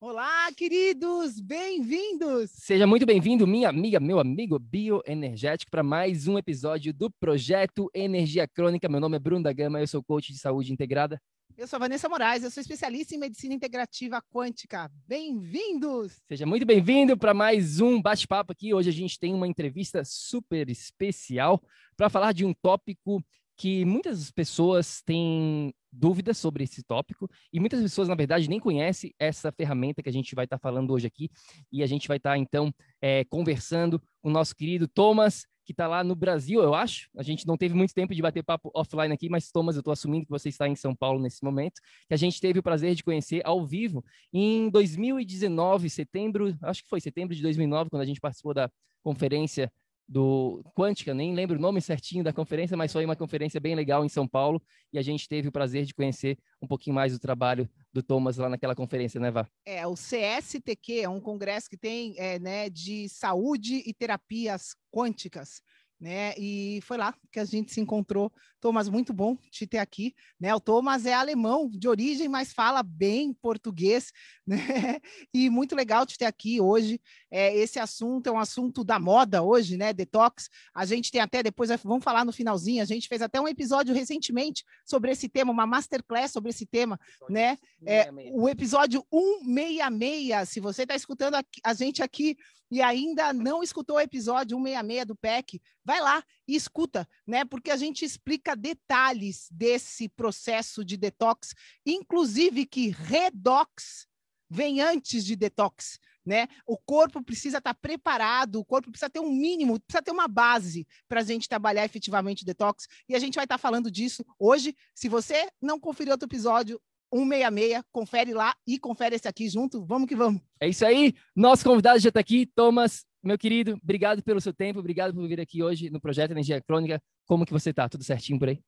Olá, queridos, bem-vindos! Seja muito bem-vindo, minha amiga, meu amigo bioenergético, para mais um episódio do Projeto Energia Crônica. Meu nome é Bruno da Gama, eu sou coach de saúde integrada. Eu sou a Vanessa Moraes, eu sou especialista em medicina integrativa quântica. Bem-vindos! Seja muito bem-vindo para mais um bate-papo aqui. Hoje a gente tem uma entrevista super especial para falar de um tópico que muitas pessoas têm dúvidas sobre esse tópico e muitas pessoas, na verdade, nem conhecem essa ferramenta que a gente vai estar tá falando hoje aqui e a gente vai estar, tá, então, é, conversando com o nosso querido Thomas, que está lá no Brasil, eu acho. A gente não teve muito tempo de bater papo offline aqui, mas Thomas, eu estou assumindo que você está em São Paulo nesse momento, que a gente teve o prazer de conhecer ao vivo em 2019, setembro, acho que foi setembro de 2009, quando a gente participou da conferência do Quântica, nem lembro o nome certinho da conferência, mas foi uma conferência bem legal em São Paulo e a gente teve o prazer de conhecer um pouquinho mais do trabalho do Thomas lá naquela conferência, né, Vá? É, o CSTQ é um congresso que tem é, né, de saúde e terapias quânticas né? E foi lá que a gente se encontrou. Thomas, muito bom te ter aqui, né? O Thomas é alemão de origem, mas fala bem português, né? E muito legal te ter aqui hoje. É, esse assunto é um assunto da moda hoje, né? Detox. A gente tem até depois vamos falar no finalzinho. A gente fez até um episódio recentemente sobre esse tema, uma masterclass sobre esse tema, né? É, o episódio 166. Se você está escutando a, a gente aqui e ainda não escutou o episódio 166 do PEC, vai lá e escuta, né? Porque a gente explica detalhes desse processo de detox, inclusive que redox vem antes de detox, né? O corpo precisa estar tá preparado, o corpo precisa ter um mínimo, precisa ter uma base para a gente trabalhar efetivamente detox. E a gente vai estar tá falando disso hoje. Se você não conferiu outro episódio, 166, confere lá e confere esse aqui junto. Vamos que vamos. É isso aí. Nosso convidado já está aqui, Thomas, meu querido. Obrigado pelo seu tempo, obrigado por vir aqui hoje no projeto Energia Crônica. Como que você está? Tudo certinho por aí?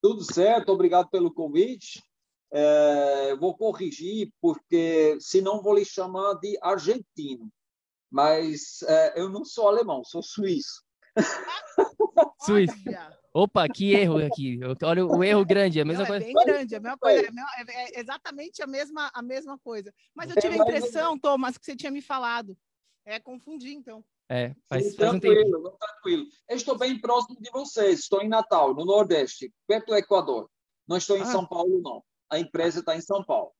Tudo certo, obrigado pelo convite. É, vou corrigir, porque senão vou lhe chamar de argentino. Mas é, eu não sou alemão, sou suíço. suíço. Opa, que erro aqui. Olha o erro grande, é a mesma Não, é coisa. É bem grande, é a mesma coisa, é, é exatamente a mesma, a mesma coisa. Mas eu tive a impressão, Thomas, que você tinha me falado. É confundir, então. É, faz, Sim, faz tranquilo, um tranquilo. Eu estou bem próximo de vocês. Estou em Natal, no Nordeste, perto do Equador. Não estou em ah. São Paulo, não. A empresa está em São Paulo.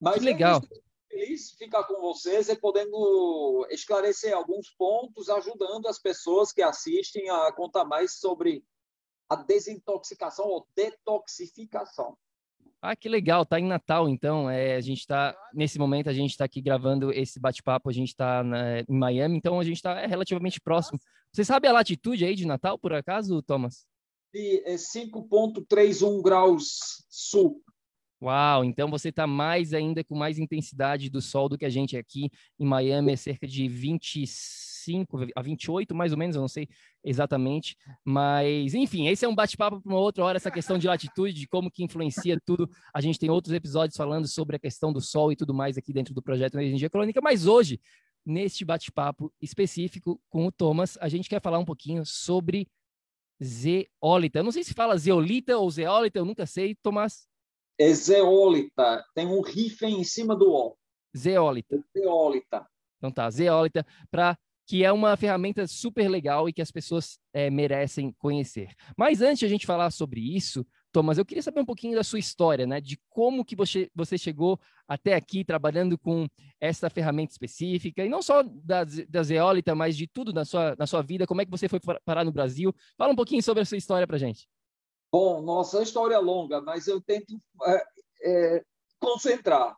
Mas que legal. Feliz ficar com vocês e podendo esclarecer alguns pontos, ajudando as pessoas que assistem a contar mais sobre a desintoxicação ou detoxificação. Ah, que legal, tá em Natal, então. É, a gente está nesse momento, a gente está aqui gravando esse bate-papo, a gente está em Miami, então a gente está é, relativamente próximo. Você sabe a latitude aí de Natal, por acaso, Thomas? De 5,31 graus sul. Uau, então você está mais ainda com mais intensidade do sol do que a gente aqui em Miami, é cerca de 25 25 a 28, mais ou menos, eu não sei exatamente. Mas, enfim, esse é um bate-papo para uma outra hora, essa questão de latitude, de como que influencia tudo. A gente tem outros episódios falando sobre a questão do Sol e tudo mais aqui dentro do projeto Energia Crônica, mas hoje, neste bate-papo específico com o Thomas, a gente quer falar um pouquinho sobre zeólita. Eu não sei se fala zeolita ou zeólita, eu nunca sei, Tomás. É zeólita, tem um riff em cima do O. Zeólita. Zeólita. Então tá, zeólita, para que é uma ferramenta super legal e que as pessoas é, merecem conhecer. Mas antes de a gente falar sobre isso, Thomas, eu queria saber um pouquinho da sua história, né? De como que você, você chegou até aqui trabalhando com essa ferramenta específica, e não só da, da zeólita, mas de tudo na sua, na sua vida, como é que você foi parar no Brasil. Fala um pouquinho sobre a sua história para gente. Bom, nossa história é longa, mas eu tento é, é, concentrar.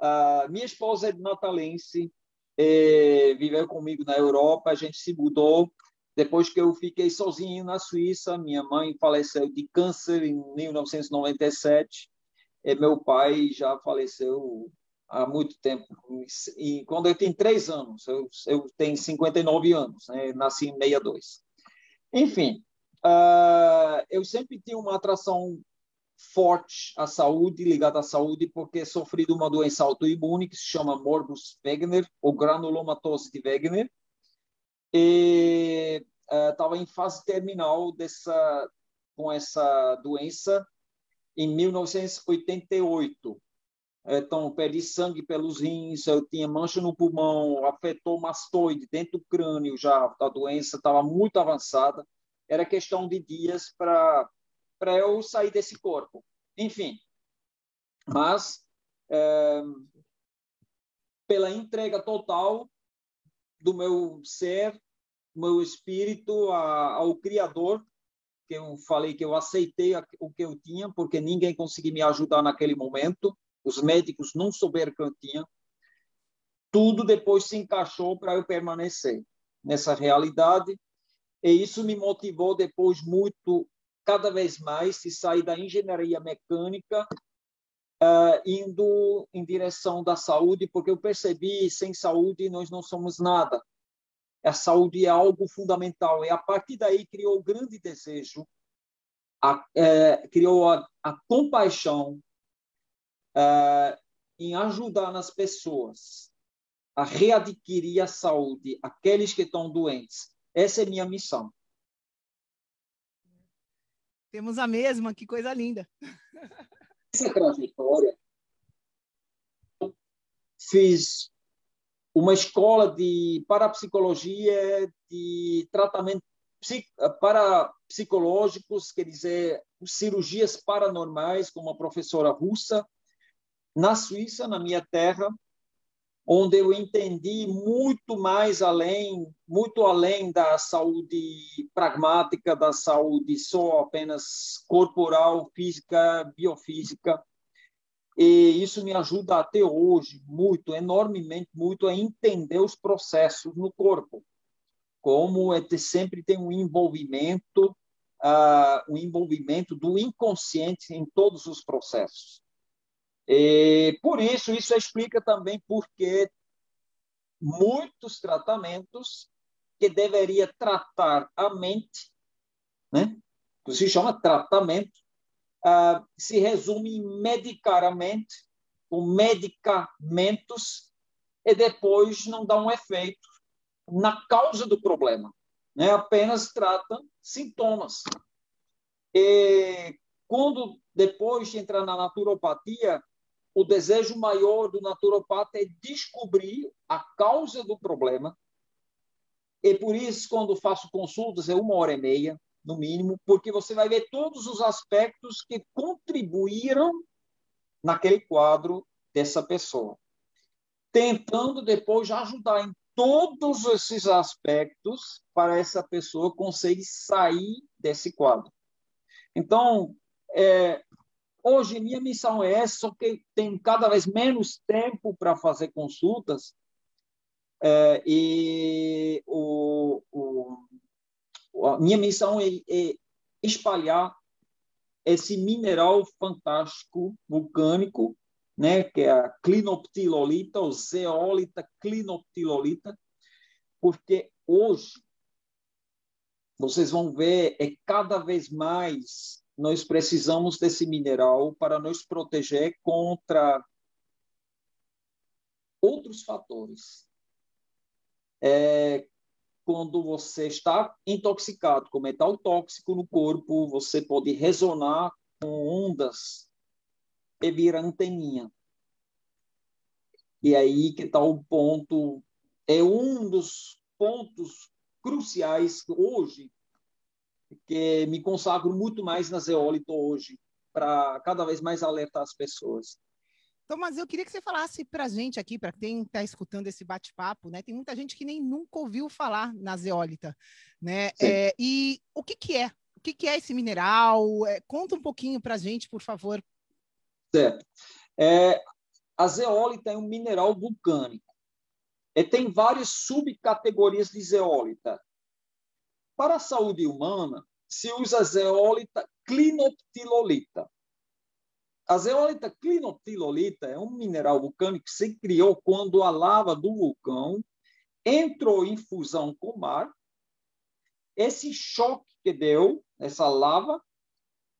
Uh, minha esposa é natalense, é, viveu comigo na Europa, a gente se mudou depois que eu fiquei sozinho na Suíça, minha mãe faleceu de câncer em 1997 e meu pai já faleceu há muito tempo. E quando eu tinha três anos, eu, eu tenho 59 anos, né? nasci em 62. Enfim, uh, eu sempre tinha uma atração forte à saúde, ligada à saúde, porque sofri de uma doença autoimune que se chama morbus Wegener, ou granulomatose de Wegener, e estava uh, em fase terminal dessa com essa doença em 1988. Então, perdi sangue pelos rins, eu tinha mancha no pulmão, afetou mastoide dentro do crânio já, a doença estava muito avançada. Era questão de dias para para eu sair desse corpo. Enfim, mas é, pela entrega total do meu ser, meu espírito a, ao Criador, que eu falei que eu aceitei o que eu tinha, porque ninguém conseguia me ajudar naquele momento, os médicos não souberam que eu tinha. Tudo depois se encaixou para eu permanecer nessa realidade, e isso me motivou depois muito, cada vez mais, se sair da engenharia mecânica Uh, indo em direção da saúde, porque eu percebi sem saúde nós não somos nada a saúde é algo fundamental. E a partir daí criou o grande desejo, a, é, criou a, a compaixão é, em ajudar nas pessoas a readquirir a saúde, aqueles que estão doentes. Essa é minha missão. Temos a mesma, que coisa linda. Essa trajetória, fiz uma escola de parapsicologia, de tratamento para psicológicos, quer dizer, cirurgias paranormais, com uma professora russa, na Suíça, na minha terra, onde eu entendi muito mais além, muito além da saúde pragmática, da saúde só apenas corporal, física, biofísica, e isso me ajuda até hoje muito, enormemente muito, a entender os processos no corpo. Como é sempre tem um envolvimento, uh, um envolvimento do inconsciente em todos os processos. E, por isso, isso explica também porque muitos tratamentos que deveria tratar a mente, né? que se chama tratamento, uh, se resume em medicar a mente, com medicamentos, e depois não dá um efeito na causa do problema. Né? Apenas trata sintomas. E quando depois de entrar na naturopatia, o desejo maior do naturopata é descobrir a causa do problema. E por isso, quando faço consultas, é uma hora e meia, no mínimo, porque você vai ver todos os aspectos que contribuíram naquele quadro dessa pessoa. Tentando depois ajudar em todos esses aspectos para essa pessoa conseguir sair desse quadro. Então, é, hoje minha missão é essa, só que tem cada vez menos tempo para fazer consultas. É, e o, o a minha missão é, é espalhar esse mineral fantástico vulcânico, né, que é a clinoptilolita, ou zeólita clinoptilolita, porque hoje vocês vão ver é cada vez mais nós precisamos desse mineral para nos proteger contra outros fatores. É, quando você está intoxicado com metal tóxico no corpo, você pode ressonar com ondas e vir anteninha. E aí que está o ponto, é um dos pontos cruciais hoje, que me consagro muito mais na zeólita hoje, para cada vez mais alertar as pessoas. Tomás, eu queria que você falasse para a gente aqui, para quem está escutando esse bate-papo, né? Tem muita gente que nem nunca ouviu falar na zeólita, né? É, e o que, que é? O que, que é esse mineral? É, conta um pouquinho para a gente, por favor. Certo. É, a zeólita é um mineral vulcânico. E tem várias subcategorias de zeólita. Para a saúde humana, se usa zeólita clinoptilolita. A zeólita clinoptilolita é um mineral vulcânico que se criou quando a lava do vulcão entrou em fusão com o mar. Esse choque que deu, essa lava,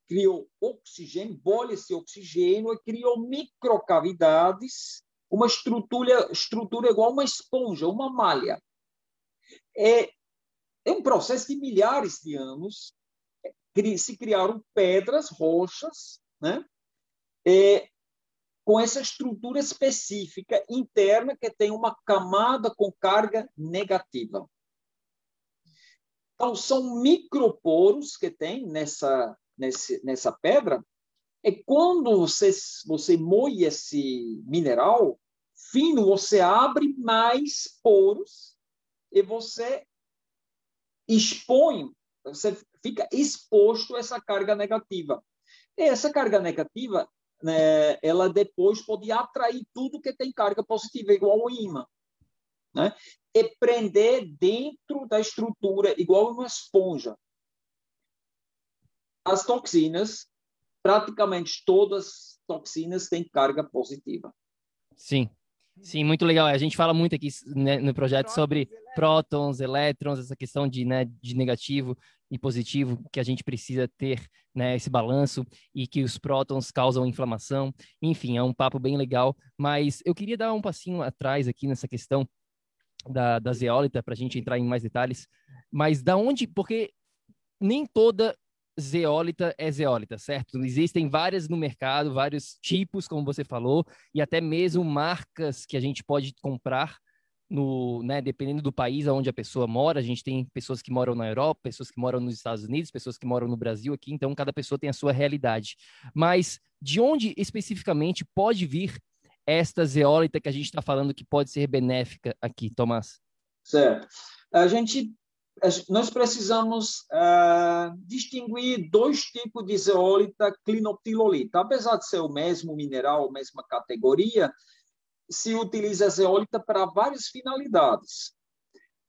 criou oxigênio, bolha esse oxigênio e criou microcavidades, uma estrutura, estrutura igual uma esponja, uma malha. É, é um processo de milhares de anos. Se criaram pedras, rochas, né? é, com essa estrutura específica interna que tem uma camada com carga negativa. Então, são microporos que tem nessa, nessa, nessa pedra, e quando você, você moe esse mineral fino, você abre mais poros e você expõe, você fica exposto a essa carga negativa. E essa carga negativa né, ela depois pode atrair tudo que tem carga positiva, igual o imã. Né? E prender dentro da estrutura, igual uma esponja. As toxinas, praticamente todas as toxinas têm carga positiva. Sim. Sim, muito legal. A gente fala muito aqui né, no projeto sobre prótons, elétrons, essa questão de, né, de negativo e positivo, que a gente precisa ter né, esse balanço e que os prótons causam inflamação. Enfim, é um papo bem legal. Mas eu queria dar um passinho atrás aqui nessa questão da, da zeólita, para a gente entrar em mais detalhes. Mas da onde. Porque nem toda zeólita é zeólita, certo? Existem várias no mercado, vários tipos, como você falou, e até mesmo marcas que a gente pode comprar no, né, dependendo do país onde a pessoa mora, a gente tem pessoas que moram na Europa, pessoas que moram nos Estados Unidos, pessoas que moram no Brasil aqui, então cada pessoa tem a sua realidade. Mas de onde especificamente pode vir esta zeólita que a gente está falando que pode ser benéfica aqui, Tomás? Certo. A gente nós precisamos uh, distinguir dois tipos de zeólita clinoptilolita. Apesar de ser o mesmo mineral, mesma categoria, se utiliza a zeólita para várias finalidades.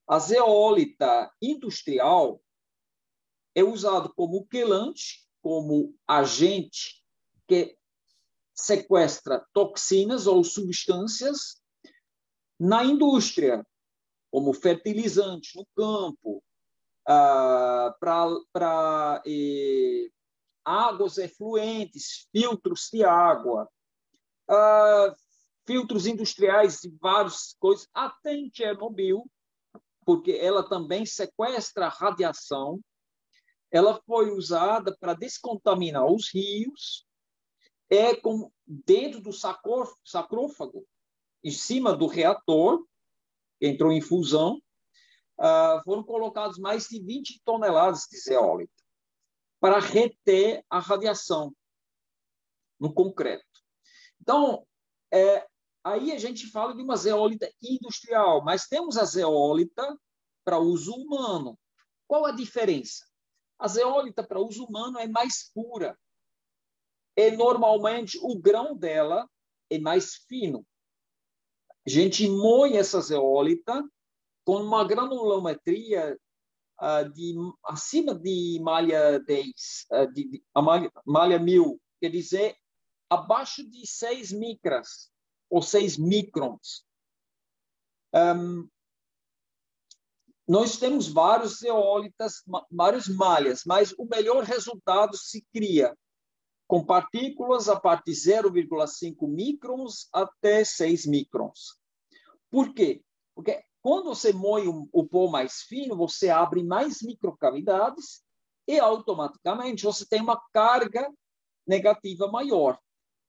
A zeólita industrial é usado como quelante, como agente que sequestra toxinas ou substâncias na indústria, como fertilizante no campo, ah, para águas efluentes, filtros de água, ah, filtros industriais de várias coisas, até em Chernobyl, porque ela também sequestra radiação. Ela foi usada para descontaminar os rios, é com dentro do sacrófago, em cima do reator, entrou em fusão, uh, foram colocados mais de 20 toneladas de zeólita para reter a radiação no concreto. Então, é, aí a gente fala de uma zeólita industrial, mas temos a zeólita para uso humano. Qual a diferença? A zeólita para uso humano é mais pura. E normalmente o grão dela é mais fino. A gente moe essa zeólita com uma granulometria uh, de acima de malha 10, uh, de, de, a malha, malha 1000, quer dizer, abaixo de 6 micras ou 6 microns. Um, nós temos vários zeólitas, várias malhas, mas o melhor resultado se cria com partículas a partir de 0,5 microns até 6 microns. Por quê? Porque Quando você moe o pó mais fino, você abre mais microcavidades e automaticamente você tem uma carga negativa maior.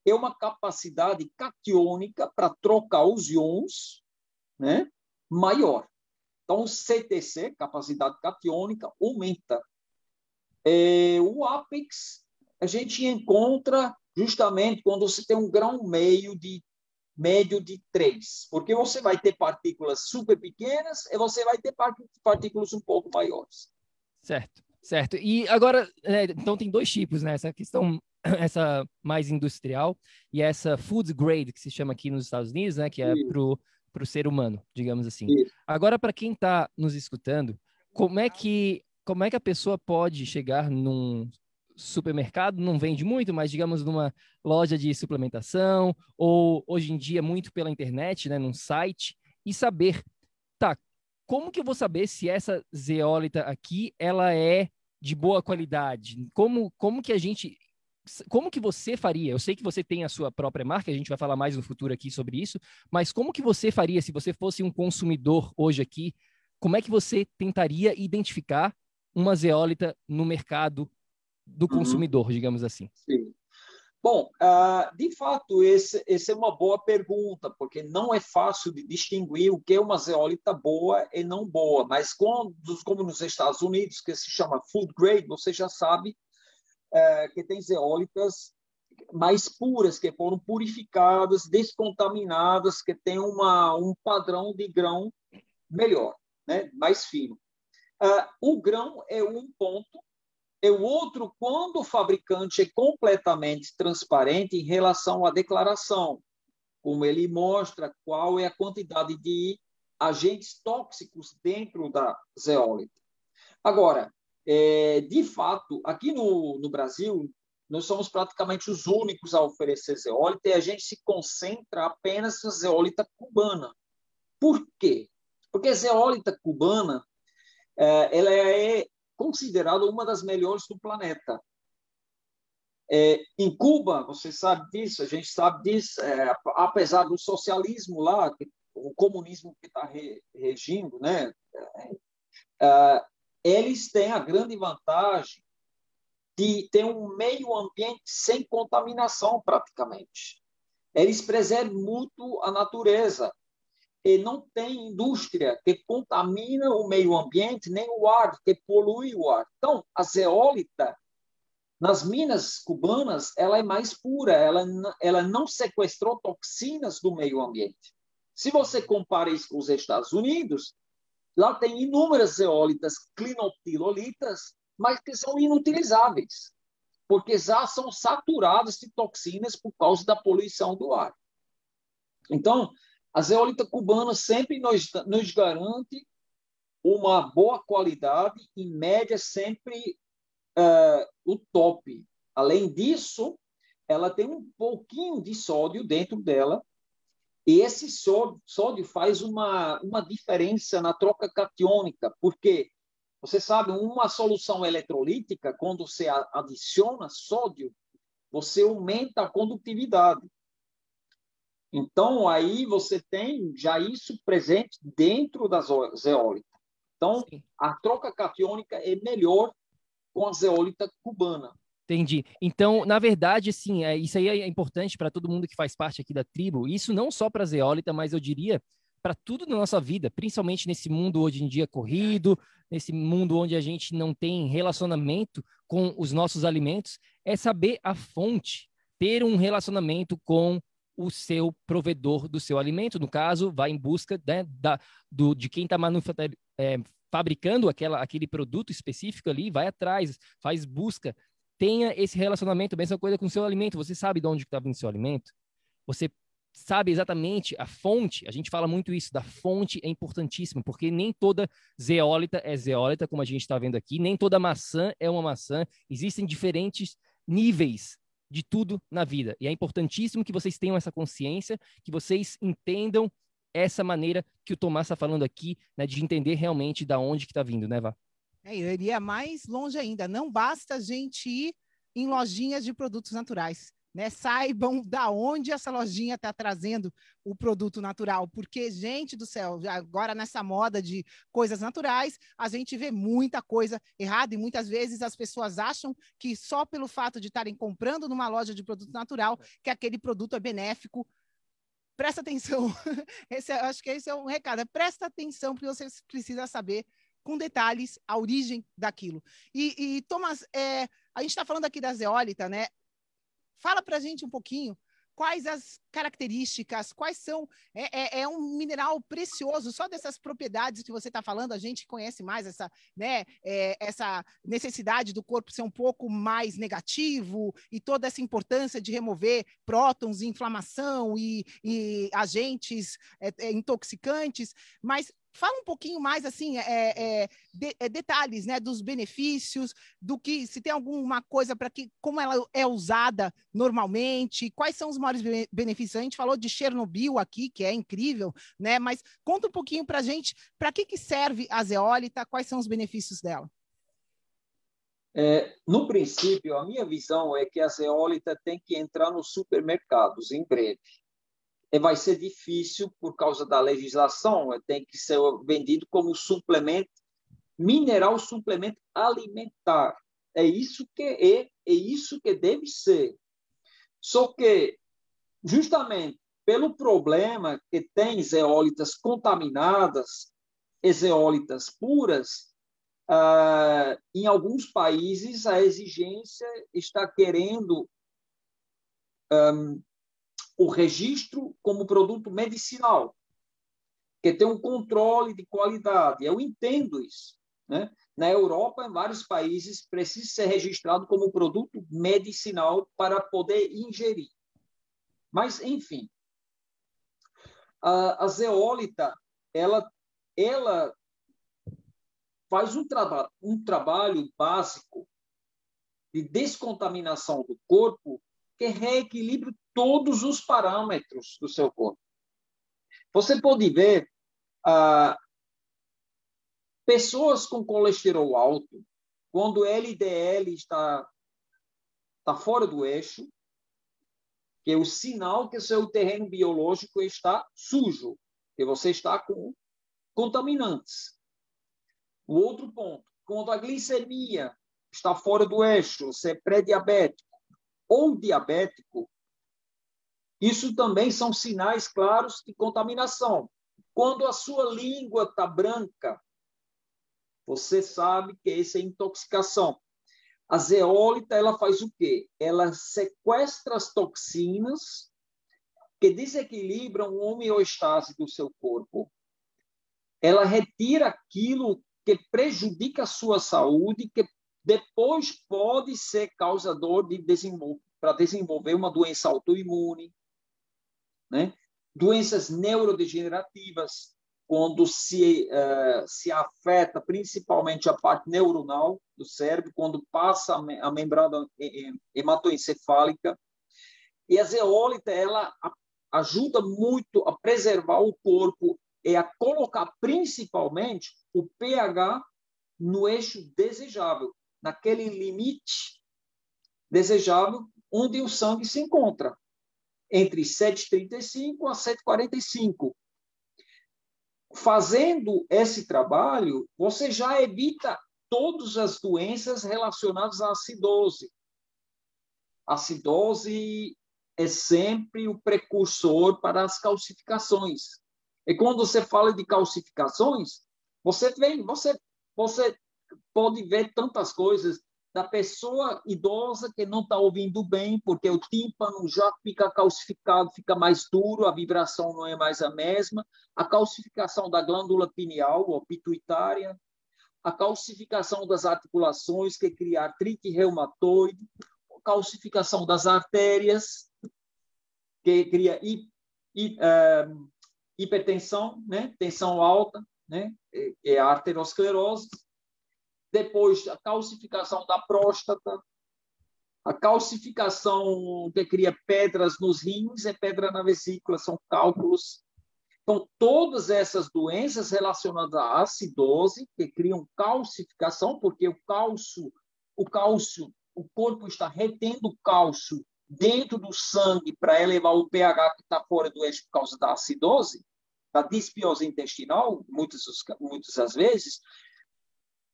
É uma capacidade catiônica para trocar os íons né, maior. Então, o CTC, capacidade catiônica, aumenta. É, o Apex, a gente encontra justamente quando você tem um grão meio de médio de 3, porque você vai ter partículas super pequenas e você vai ter partículas um pouco maiores. Certo, certo. E agora, é, então tem dois tipos, né? Essa questão, essa mais industrial e essa food grade, que se chama aqui nos Estados Unidos, né? Que é para o ser humano, digamos assim. Isso. Agora, para quem está nos escutando, como é que como é que a pessoa pode chegar num supermercado não vende muito, mas digamos numa loja de suplementação ou hoje em dia muito pela internet, né, num site e saber, tá, como que eu vou saber se essa zeólita aqui ela é de boa qualidade? Como como que a gente como que você faria? Eu sei que você tem a sua própria marca, a gente vai falar mais no futuro aqui sobre isso, mas como que você faria se você fosse um consumidor hoje aqui? Como é que você tentaria identificar uma zeólita no mercado do uhum. consumidor, uhum. digamos assim? Sim. Bom, uh, de fato, esse, é uma boa pergunta, porque não é fácil de distinguir o que é uma zeólita boa e não boa, mas quando, como nos Estados Unidos, que se chama food grade, você já sabe uh, que tem zeólitas mais puras, que foram purificadas, descontaminadas, que tem uma, um padrão de grão melhor, né? mais fino. Uh, o grão é um ponto e o outro, quando o fabricante é completamente transparente em relação à declaração, como ele mostra qual é a quantidade de agentes tóxicos dentro da zeólita. Agora, é, de fato, aqui no, no Brasil, nós somos praticamente os únicos a oferecer zeólita e a gente se concentra apenas na zeólita cubana. Por quê? Porque a zeólita cubana é, ela é considerada uma das melhores do planeta. É, em Cuba, você sabe disso, a gente sabe disso, é, apesar do socialismo lá, o comunismo que está re, regindo, né? É, eles têm a grande vantagem de ter um meio ambiente sem contaminação, praticamente. Eles preservam muito a natureza e não tem indústria que contamina o meio ambiente, nem o ar, que polui o ar. Então, a zeólita, nas minas cubanas, ela é mais pura, ela, ela não sequestrou toxinas do meio ambiente. Se você compara isso com os Estados Unidos, lá tem inúmeras zeólitas clinoptilolitas, mas que são inutilizáveis, porque já são saturadas de toxinas por causa da poluição do ar. Então, a zeólita cubana sempre nos, nos garante uma boa qualidade, em média, sempre uh, o top. Além disso, ela tem um pouquinho de sódio dentro dela, e esse sódio, sódio faz uma, uma diferença na troca catiônica, porque você sabe, uma solução eletrolítica, quando você adiciona sódio, você aumenta a condutividade. Então, aí você tem já isso presente dentro da zeólita. Então, Sim. a troca catiônica é melhor com a zeólita cubana. Entendi. Então, na verdade, sim, é, isso aí é importante para todo mundo que faz parte aqui da tribo. Isso não só para a zeólita, mas eu diria para tudo na nossa vida, principalmente nesse mundo hoje em dia corrido, nesse mundo onde a gente não tem relacionamento com os nossos alimentos, é saber a fonte, ter um relacionamento com o seu provedor do seu alimento. No caso, vai em busca né, da, do, de quem está é, fabricando aquela, aquele produto específico ali, vai atrás, faz busca. Tenha esse relacionamento, mesma coisa com o seu alimento. Você sabe de onde está vindo o seu alimento? Você sabe exatamente a fonte, a gente fala muito isso, da fonte é importantíssimo, porque nem toda zeólita é zeólita, como a gente está vendo aqui, nem toda maçã é uma maçã, existem diferentes níveis de tudo na vida. E é importantíssimo que vocês tenham essa consciência, que vocês entendam essa maneira que o Tomás está falando aqui, né, de entender realmente da onde que está vindo, né, Vá? É, eu iria mais longe ainda. Não basta a gente ir em lojinhas de produtos naturais. Né, saibam da onde essa lojinha está trazendo o produto natural, porque, gente do céu, agora nessa moda de coisas naturais, a gente vê muita coisa errada e muitas vezes as pessoas acham que só pelo fato de estarem comprando numa loja de produto natural, que aquele produto é benéfico. Presta atenção, esse, é, acho que esse é um recado, presta atenção, porque você precisa saber com detalhes a origem daquilo. E, e Thomas, é, a gente está falando aqui da zeólita, né? Fala para a gente um pouquinho quais as características, quais são. É, é, é, um mineral precioso, só dessas propriedades que você está falando, a gente conhece mais essa, né, é, essa necessidade do corpo ser um pouco mais negativo e toda essa importância de remover prótons, inflamação e, e agentes é, é intoxicantes, mas Fala um pouquinho mais, assim, é, é, de, é, detalhes, né, dos benefícios, do que, se tem alguma coisa para que, como ela é usada normalmente, quais são os maiores benefícios? A gente falou de Chernobyl aqui, que é incrível, né, mas conta um pouquinho para a gente, para que, que serve a zeólita, quais são os benefícios dela? É, no princípio, a minha visão é que a zeólita tem que entrar nos supermercados em breve vai ser difícil por causa da legislação, tem que ser vendido como suplemento mineral, suplemento alimentar. É isso que é, é isso que deve ser. Só que justamente pelo problema que tem zeólitas contaminadas zeólitas puras, uh, em alguns países a exigência está querendo um, o registro como produto medicinal, que tem um controle de qualidade. Eu entendo isso. Né? Na Europa, em vários países, precisa ser registrado como produto medicinal para poder ingerir. Mas, enfim, a, a zeólita, ela, ela faz um, traba um trabalho básico de descontaminação do corpo que reequilibra todos os parâmetros do seu corpo. Você pode ver ah, pessoas com colesterol alto, quando o LDL está, está fora do eixo, que é o sinal que o seu terreno biológico está sujo, que você está com contaminantes. O outro ponto, quando a glicemia está fora do eixo, você é pré-diabético ou diabético, isso também são sinais claros de contaminação. Quando a sua língua está branca, você sabe que isso é intoxicação. A zeólita ela faz o quê? Ela sequestra as toxinas que desequilibram o homeostase do seu corpo. Ela retira aquilo que prejudica a sua saúde, que depois pode ser causador de desenvolver para desenvolver uma doença autoimune, né? Doenças neurodegenerativas, quando se, uh, se afeta principalmente a parte neuronal do cérebro, quando passa a membrana hematoencefálica. E a zeólita, ela ajuda muito a preservar o corpo e a colocar principalmente o pH no eixo desejável, naquele limite desejável onde o sangue se encontra entre 7,35 a 7,45. Fazendo esse trabalho, você já evita todas as doenças relacionadas à acidose. A acidose é sempre o precursor para as calcificações. E quando você fala de calcificações, você vem, você, você pode ver tantas coisas da pessoa idosa que não está ouvindo bem, porque o tímpano já fica calcificado, fica mais duro, a vibração não é mais a mesma, a calcificação da glândula pineal ou pituitária, a calcificação das articulações, que cria artrite reumatoide, a calcificação das artérias, que cria hi, hi, uh, hipertensão, né? tensão alta, né? é a arteriosclerose, depois a calcificação da próstata, a calcificação que cria pedras nos rins é pedra na vesícula, são cálculos. Então, todas essas doenças relacionadas à acidose, que criam calcificação, porque o cálcio, o cálcio, o corpo está retendo cálcio dentro do sangue para elevar o pH que está fora do eixo por causa da acidose, da disbiose intestinal, muitas, muitas das vezes,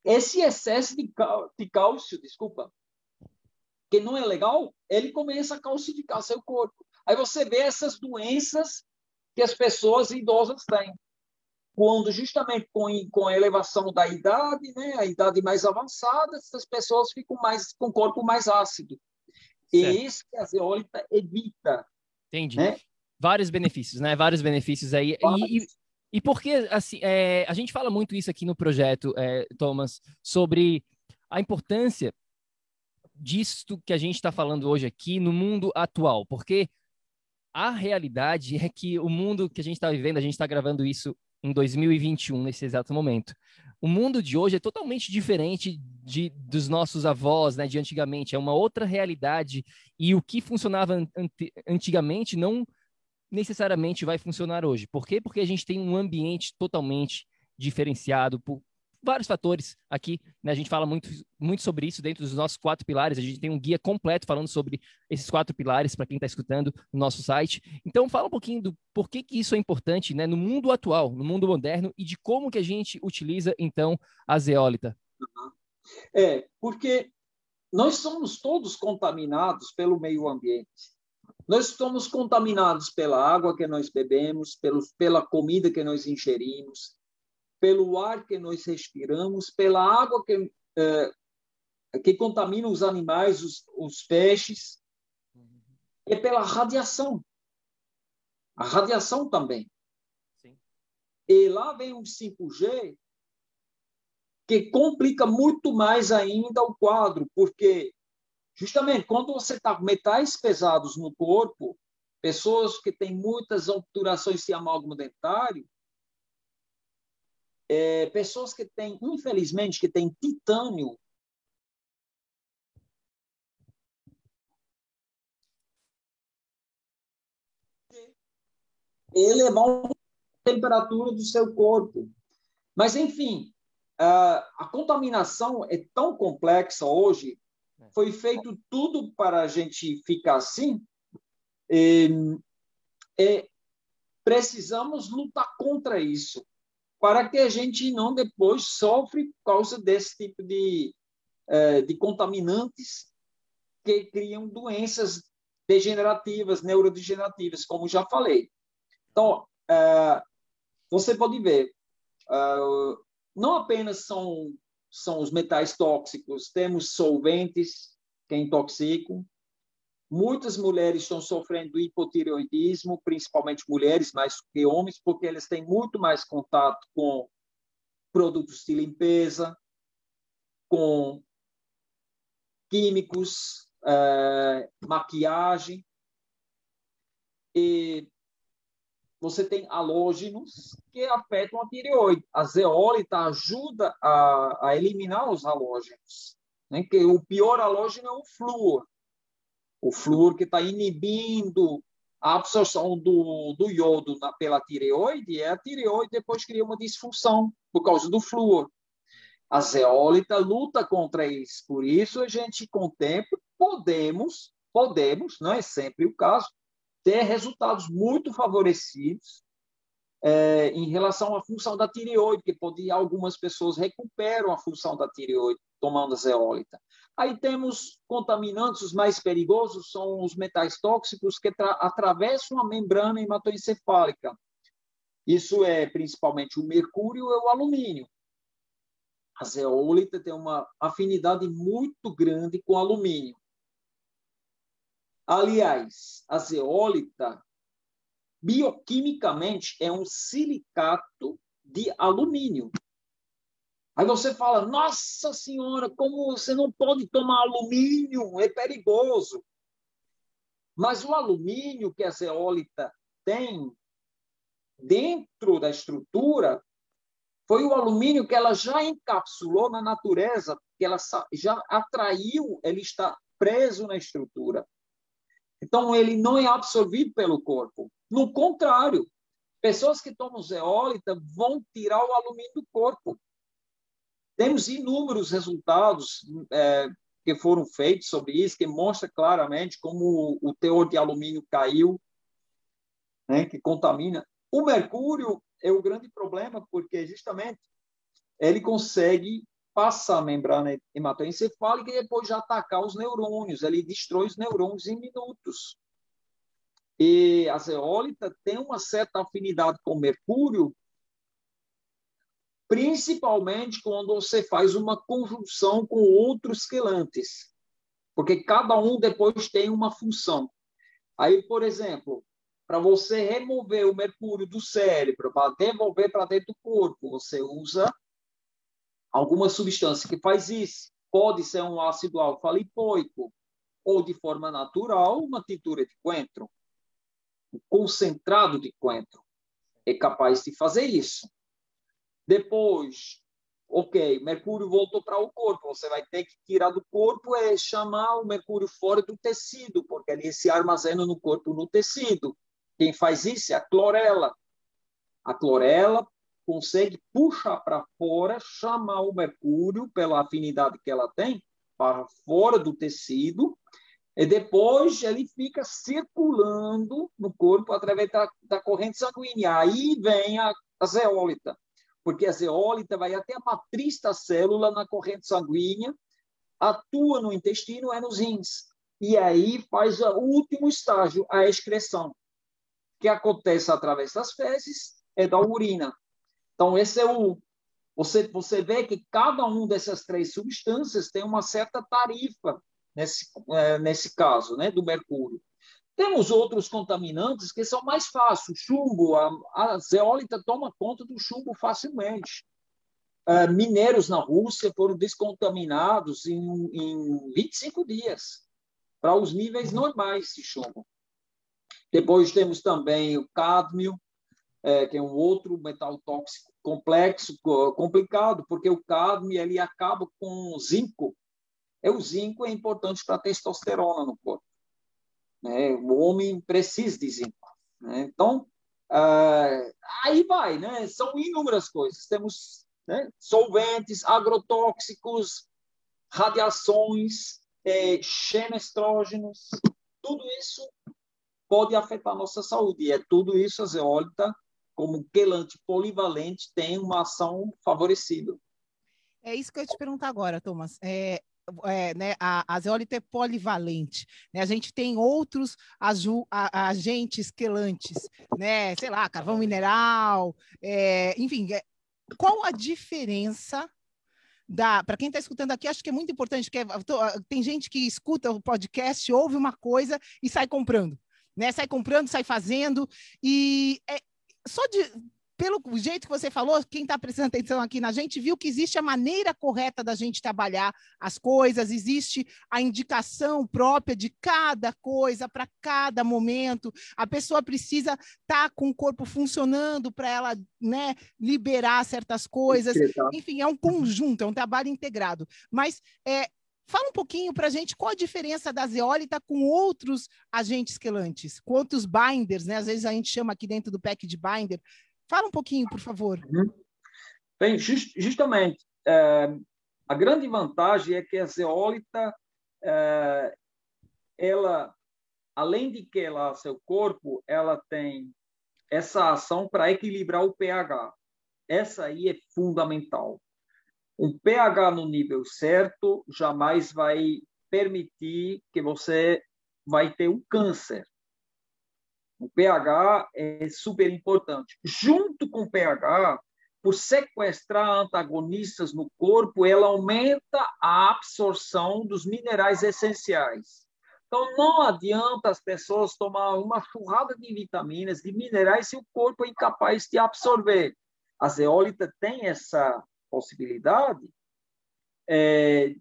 esse excesso de, de cálcio, desculpa, que não é legal, ele começa a calcificar seu corpo. Aí você vê essas doenças que as pessoas idosas têm. Quando justamente com, com a elevação da idade, né, a idade mais avançada, essas pessoas ficam mais com o corpo mais ácido. E certo. isso que a zeólita evita. Entendi. Né? Vários benefícios, né? Vários benefícios aí. E, e, e porque, assim, é, a gente fala muito isso aqui no projeto, é, Thomas, sobre a importância disto que a gente está falando hoje aqui no mundo atual, porque a realidade é que o mundo que a gente está vivendo, a gente está gravando isso em 2021, nesse exato momento. O mundo de hoje é totalmente diferente de, dos nossos avós, né, de antigamente. É uma outra realidade e o que funcionava antigamente não necessariamente vai funcionar hoje. Por quê? Porque a gente tem um ambiente totalmente diferenciado por vários fatores aqui, né? A gente fala muito, muito sobre isso dentro dos nossos quatro pilares. A gente tem um guia completo falando sobre esses quatro pilares para quem está escutando no nosso site. Então, fala um pouquinho do porquê que isso é importante, né? No mundo atual, no mundo moderno e de como que a gente utiliza então a zeólita. É, porque nós somos todos contaminados pelo meio ambiente. Nós somos contaminados pela água que nós bebemos, pelos, pela comida que nós ingerimos, pelo ar que nós respiramos, pela água que, é, que contamina os animais, os, os peixes, e pela radiação. A radiação também. Sim. E lá vem o 5G, que complica muito mais ainda o quadro, porque justamente quando você está com metais pesados no corpo, pessoas que têm muitas obturações de amálgama dentário, é, pessoas que têm, infelizmente, que têm titânio elevar a temperatura do seu corpo. Mas, enfim, a contaminação é tão complexa hoje, foi feito tudo para a gente ficar assim, e, e precisamos lutar contra isso para que a gente não depois sofre por causa desse tipo de, é, de contaminantes que criam doenças degenerativas, neurodegenerativas, como já falei. Então, é, você pode ver, é, não apenas são, são os metais tóxicos, temos solventes que intoxicam, Muitas mulheres estão sofrendo hipotireoidismo, principalmente mulheres mais que homens, porque eles têm muito mais contato com produtos de limpeza, com químicos, é, maquiagem. E você tem halógenos que afetam a tireoide. A zeólita ajuda a, a eliminar os halógenos. Né? Que o pior halógeno é o flúor o flúor que está inibindo a absorção do, do iodo na, pela tireoide, e a tireoide depois cria uma disfunção por causa do flúor. A zeólita luta contra isso. Por isso, a gente, com o tempo, podemos, podemos, não é sempre o caso, ter resultados muito favorecidos é, em relação à função da tireoide, que pode, algumas pessoas recuperam a função da tireoide tomando a zeólita. Aí temos contaminantes, os mais perigosos são os metais tóxicos que atravessam a membrana hematoencefálica. Isso é principalmente o mercúrio e o alumínio. A zeólita tem uma afinidade muito grande com o alumínio. Aliás, a zeólita, bioquimicamente, é um silicato de alumínio. Aí você fala, nossa senhora, como você não pode tomar alumínio, é perigoso. Mas o alumínio que a zeólita tem dentro da estrutura foi o alumínio que ela já encapsulou na natureza, que ela já atraiu, ele está preso na estrutura. Então, ele não é absorvido pelo corpo. No contrário, pessoas que tomam zeólita vão tirar o alumínio do corpo. Temos inúmeros resultados é, que foram feitos sobre isso, que mostra claramente como o teor de alumínio caiu, né, que contamina. O mercúrio é o grande problema, porque justamente ele consegue passar a membrana hematoencefálica e depois já atacar os neurônios. Ele destrói os neurônios em minutos. E a zeólita tem uma certa afinidade com mercúrio, principalmente quando você faz uma conjunção com outros quelantes, porque cada um depois tem uma função. Aí, por exemplo, para você remover o mercúrio do cérebro, para devolver para dentro do corpo, você usa alguma substância que faz isso. Pode ser um ácido alfa-lipoico ou, de forma natural, uma tintura de coentro. Um concentrado de coentro é capaz de fazer isso. Depois, ok, mercúrio voltou para o corpo, você vai ter que tirar do corpo e chamar o mercúrio fora do tecido, porque ele se armazena no corpo, no tecido. Quem faz isso é a clorela. A clorela consegue puxar para fora, chamar o mercúrio, pela afinidade que ela tem, para fora do tecido, e depois ele fica circulando no corpo através da, da corrente sanguínea. Aí vem a, a zeólita porque a zeólita vai até a matriz da célula na corrente sanguínea, atua no intestino, é nos rins. E aí faz o último estágio, a excreção, que acontece através das fezes e da urina. Então, esse é o. Você, você vê que cada uma dessas três substâncias tem uma certa tarifa nesse, é, nesse caso, né, do mercúrio. Temos outros contaminantes que são mais fáceis. Chumbo, a, a zeólita toma conta do chumbo facilmente. Uh, mineiros na Rússia foram descontaminados em, em 25 dias, para os níveis normais de chumbo. Depois temos também o cádmio, é, que é um outro metal tóxico complexo, complicado, porque o cádmio ele acaba com o zinco. É, o zinco é importante para a testosterona no corpo. Né? O homem precisa de zinco. Né? Então, ah, aí vai, né? São inúmeras coisas. Temos né? solventes, agrotóxicos, radiações, é, xenestrógenos, tudo isso pode afetar a nossa saúde. E é tudo isso a zeólita, como quelante polivalente, tem uma ação favorecida. É isso que eu ia te perguntar agora, Thomas. É, é, né, a, a zeólita é polivalente. Né? A gente tem outros aju, a, agentes quelantes, né? sei lá, carvão mineral, é, enfim. É, qual a diferença da. Para quem está escutando aqui, acho que é muito importante, porque tem gente que escuta o podcast, ouve uma coisa e sai comprando. Né, sai comprando, sai fazendo, e é, só de pelo jeito que você falou, quem está prestando atenção aqui na gente viu que existe a maneira correta da gente trabalhar as coisas, existe a indicação própria de cada coisa para cada momento. A pessoa precisa estar tá com o corpo funcionando para ela né, liberar certas coisas. Enfim, é um conjunto, é um trabalho integrado. Mas é, Fala um pouquinho para a gente qual a diferença da zeólita com outros agentes quelantes, outros binders, né? Às vezes a gente chama aqui dentro do pack de binder, Fala um pouquinho, por favor. Uhum. Bem, just, justamente, é, a grande vantagem é que a zeólita, é, ela, além de que ela, seu corpo, ela tem essa ação para equilibrar o pH. Essa aí é fundamental. Um pH no nível certo jamais vai permitir que você vai ter um câncer. O pH é super importante. Junto com o pH, por sequestrar antagonistas no corpo, ela aumenta a absorção dos minerais essenciais. Então, não adianta as pessoas tomar uma churrada de vitaminas, de minerais, se o corpo é incapaz de absorver. A zeólita tem essa possibilidade é,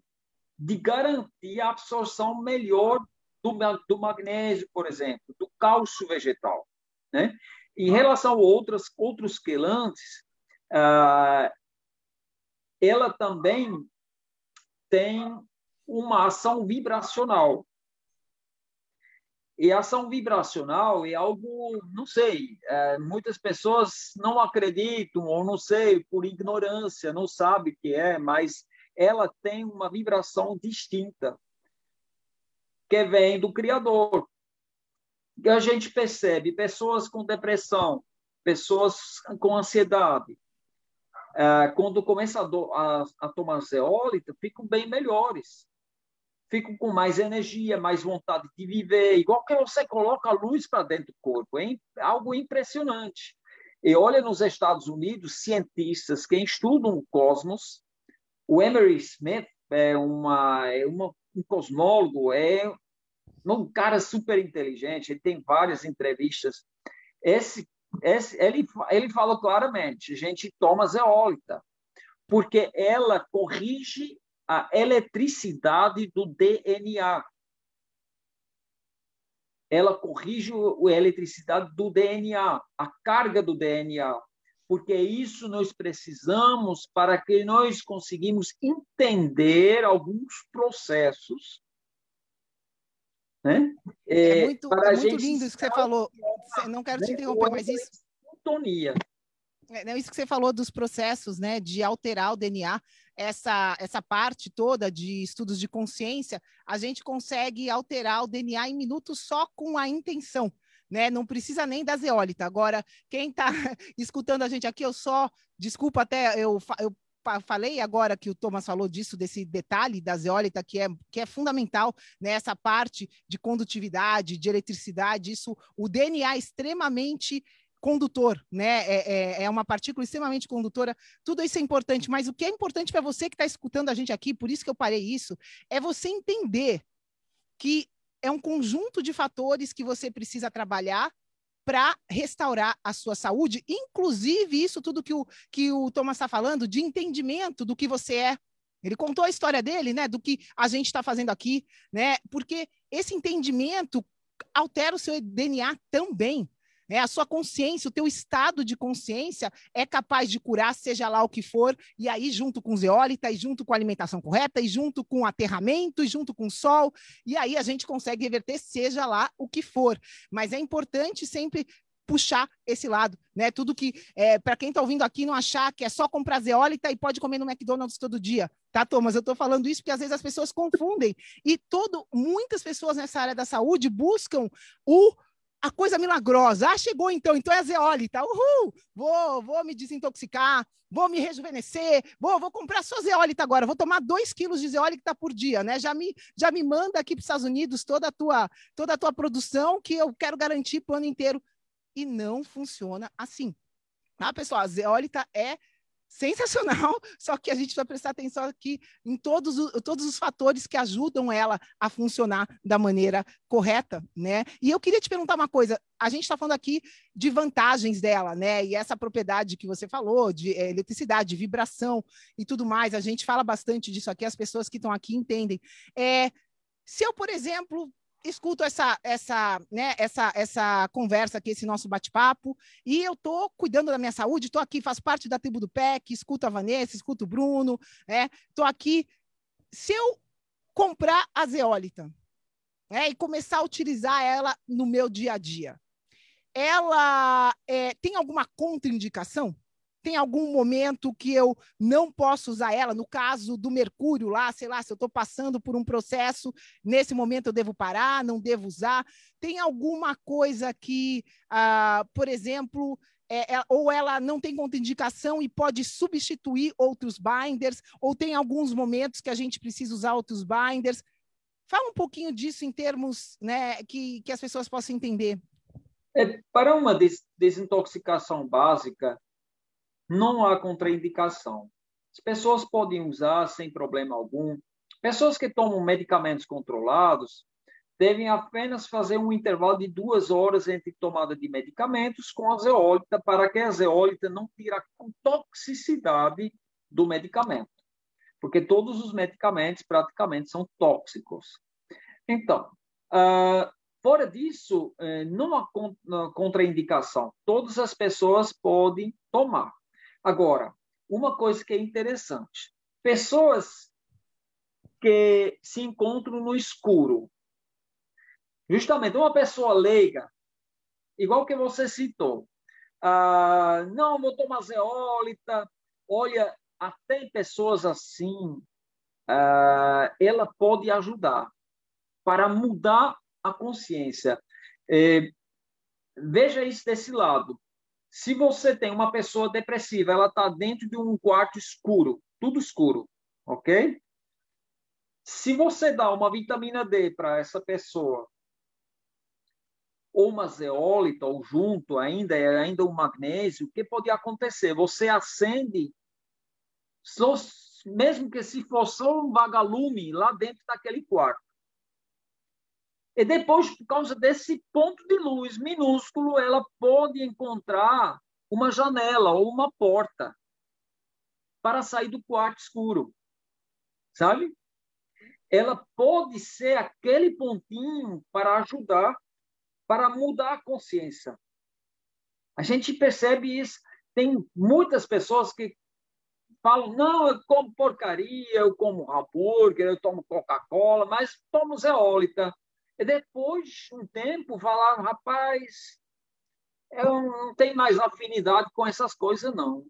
de garantir a absorção melhor do, do magnésio, por exemplo, do cálcio vegetal. Né? Em relação a outras, outros quelantes, ah, ela também tem uma ação vibracional. E ação vibracional é algo, não sei, é, muitas pessoas não acreditam, ou não sei, por ignorância, não sabem o que é, mas ela tem uma vibração distinta que vem do Criador. E a gente percebe pessoas com depressão, pessoas com ansiedade, é, quando começam a, a, a tomar zeólita, ficam bem melhores. Ficam com mais energia, mais vontade de viver, igual que você coloca a luz para dentro do corpo. É algo impressionante. E olha nos Estados Unidos, cientistas que estudam o cosmos, o Emery Smith é, uma, é uma, um cosmólogo, é um cara super inteligente, ele tem várias entrevistas. Esse, esse, ele, ele fala claramente: gente toma zeólita, porque ela corrige a eletricidade do DNA. Ela corrige a eletricidade do DNA, a carga do DNA porque isso nós precisamos para que nós conseguimos entender alguns processos. Né? É, é muito, é muito lindo isso que você falou. Não quero te interromper, mas isso. Sintonia. É, isso que você falou dos processos, né, de alterar o DNA, essa, essa parte toda de estudos de consciência, a gente consegue alterar o DNA em minutos só com a intenção né? Não precisa nem da zeólita. Agora, quem está escutando a gente aqui, eu só, desculpa até, eu, eu falei agora que o Thomas falou disso, desse detalhe da zeólita, que é, que é fundamental nessa né? parte de condutividade, de eletricidade, isso, o DNA é extremamente condutor, né? É, é, é, uma partícula extremamente condutora. Tudo isso é importante, mas o que é importante para você que está escutando a gente aqui, por isso que eu parei isso, é você entender que é um conjunto de fatores que você precisa trabalhar para restaurar a sua saúde, inclusive isso tudo que o, que o Thomas está falando, de entendimento do que você é. Ele contou a história dele, né, do que a gente está fazendo aqui, né, porque esse entendimento altera o seu DNA também. Né? A sua consciência, o teu estado de consciência é capaz de curar, seja lá o que for, e aí junto com zeólita, e junto com a alimentação correta, e junto com aterramento, e junto com sol, e aí a gente consegue reverter, seja lá o que for. Mas é importante sempre puxar esse lado, né? Tudo que, é, para quem está ouvindo aqui, não achar que é só comprar zeólita e pode comer no McDonald's todo dia, tá, Thomas? Eu estou falando isso porque às vezes as pessoas confundem. E todo, muitas pessoas nessa área da saúde buscam o a coisa milagrosa. Ah, chegou então, então é zeólita. Uhul! Vou, vou me desintoxicar, vou me rejuvenescer, vou, vou comprar só zeólita agora, vou tomar dois quilos de zeólita por dia, né? Já me, já me manda aqui para os Estados Unidos toda a tua, toda a tua produção que eu quero garantir para o ano inteiro. E não funciona assim. Tá, pessoal? A zeólita é sensacional, só que a gente vai prestar atenção aqui em todos, os, todos os fatores que ajudam ela a funcionar da maneira correta, né? E eu queria te perguntar uma coisa, a gente está falando aqui de vantagens dela, né? E essa propriedade que você falou, de é, eletricidade, de vibração e tudo mais, a gente fala bastante disso aqui, as pessoas que estão aqui entendem. É, se eu, por exemplo, escuto essa, essa, né, essa, essa conversa aqui, esse nosso bate-papo, e eu estou cuidando da minha saúde, estou aqui, faço parte da tribo do PEC, escuto a Vanessa, escuto o Bruno, estou né, aqui. Se eu comprar a zeólita né, e começar a utilizar ela no meu dia a dia, ela é, tem alguma contraindicação? Tem algum momento que eu não posso usar ela? No caso do mercúrio lá, sei lá, se eu estou passando por um processo, nesse momento eu devo parar, não devo usar. Tem alguma coisa que, ah, por exemplo, é, é, ou ela não tem contraindicação e pode substituir outros binders, ou tem alguns momentos que a gente precisa usar outros binders. Fala um pouquinho disso em termos né, que, que as pessoas possam entender. É, para uma des desintoxicação básica, não há contraindicação. As pessoas podem usar sem problema algum. Pessoas que tomam medicamentos controlados devem apenas fazer um intervalo de duas horas entre tomada de medicamentos com a zeólita, para que a zeólita não tire a toxicidade do medicamento. Porque todos os medicamentos praticamente são tóxicos. Então, uh, fora disso, eh, não há contraindicação. Todas as pessoas podem tomar. Agora, uma coisa que é interessante: pessoas que se encontram no escuro. Justamente, uma pessoa leiga, igual que você citou, ah, não, vou tomar zeólita. Olha, até pessoas assim, uh, ela pode ajudar para mudar a consciência. É, veja isso desse lado. Se você tem uma pessoa depressiva, ela está dentro de um quarto escuro, tudo escuro, ok? Se você dá uma vitamina D para essa pessoa, ou uma zeólita, ou junto ainda, é ainda um magnésio, o que pode acontecer? Você acende, mesmo que se fosse só um vagalume lá dentro daquele quarto. E depois, por causa desse ponto de luz minúsculo, ela pode encontrar uma janela ou uma porta para sair do quarto escuro. Sabe? Ela pode ser aquele pontinho para ajudar, para mudar a consciência. A gente percebe isso. Tem muitas pessoas que falam: não, eu como porcaria, eu como hambúrguer, eu tomo Coca-Cola, mas tomo zeólita e depois, um tempo, falaram, rapaz, eu não tenho mais afinidade com essas coisas, não.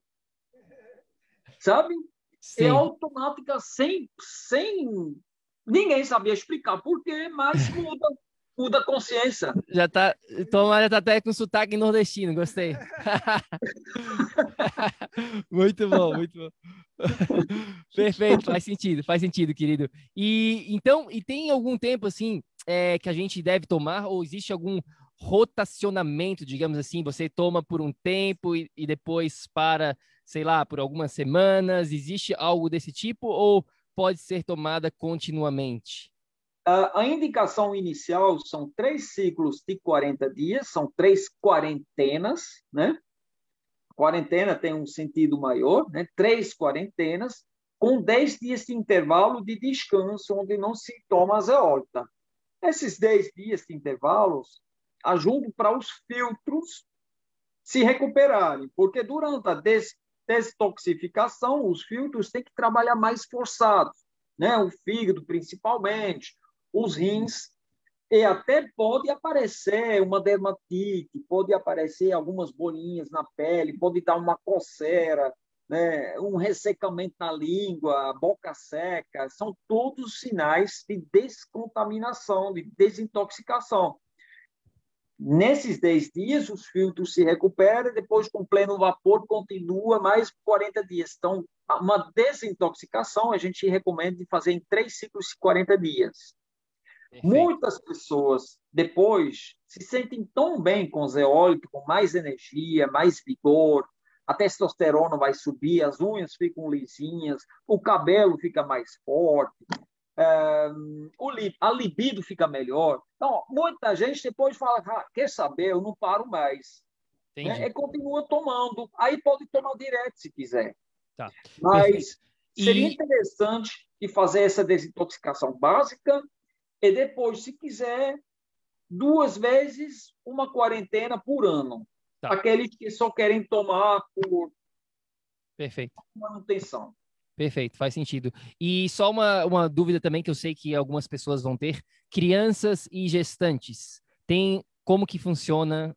Sabe? Sim. É automática, sem, sem... Ninguém sabia explicar por quê, mas muda, muda a consciência. Já tá, Tomara já tá até com sotaque nordestino, gostei. muito bom, muito bom. Perfeito, faz sentido, faz sentido, querido. E então, e tem algum tempo assim é, que a gente deve tomar, ou existe algum rotacionamento, digamos assim? Você toma por um tempo e, e depois para, sei lá, por algumas semanas? Existe algo desse tipo ou pode ser tomada continuamente? A indicação inicial são três ciclos de 40 dias, são três quarentenas, né? Quarentena tem um sentido maior, né? Três quarentenas, com 10 dias de intervalo de descanso, onde não se toma zeólita. Esses 10 dias de intervalos ajudam para os filtros se recuperarem, porque durante a des desintoxicação, os filtros têm que trabalhar mais forçados, né? o fígado principalmente, os rins, e até pode aparecer uma dermatite, pode aparecer algumas bolinhas na pele, pode dar uma coceira, né, um ressecamento na língua, boca seca, são todos sinais de descontaminação, de desintoxicação. Nesses 10 dias, os filtros se recuperam, depois, com pleno vapor, continua mais 40 dias. Então, uma desintoxicação a gente recomenda de fazer em três ciclos de 40 dias. Perfeito. Muitas pessoas, depois, se sentem tão bem com o zeólito, com mais energia, mais vigor, a testosterona vai subir, as unhas ficam lisinhas, o cabelo fica mais forte, é, a libido fica melhor. Então, muita gente depois fala, ah, quer saber, eu não paro mais. Né? E continua tomando. Aí pode tomar direto se quiser. Tá. Mas e... seria interessante de fazer essa desintoxicação básica e depois, se quiser, duas vezes uma quarentena por ano. Tá. Aqueles que só querem tomar por Perfeito. manutenção. Perfeito, faz sentido. E só uma, uma dúvida também que eu sei que algumas pessoas vão ter: crianças e gestantes. Tem como que funciona?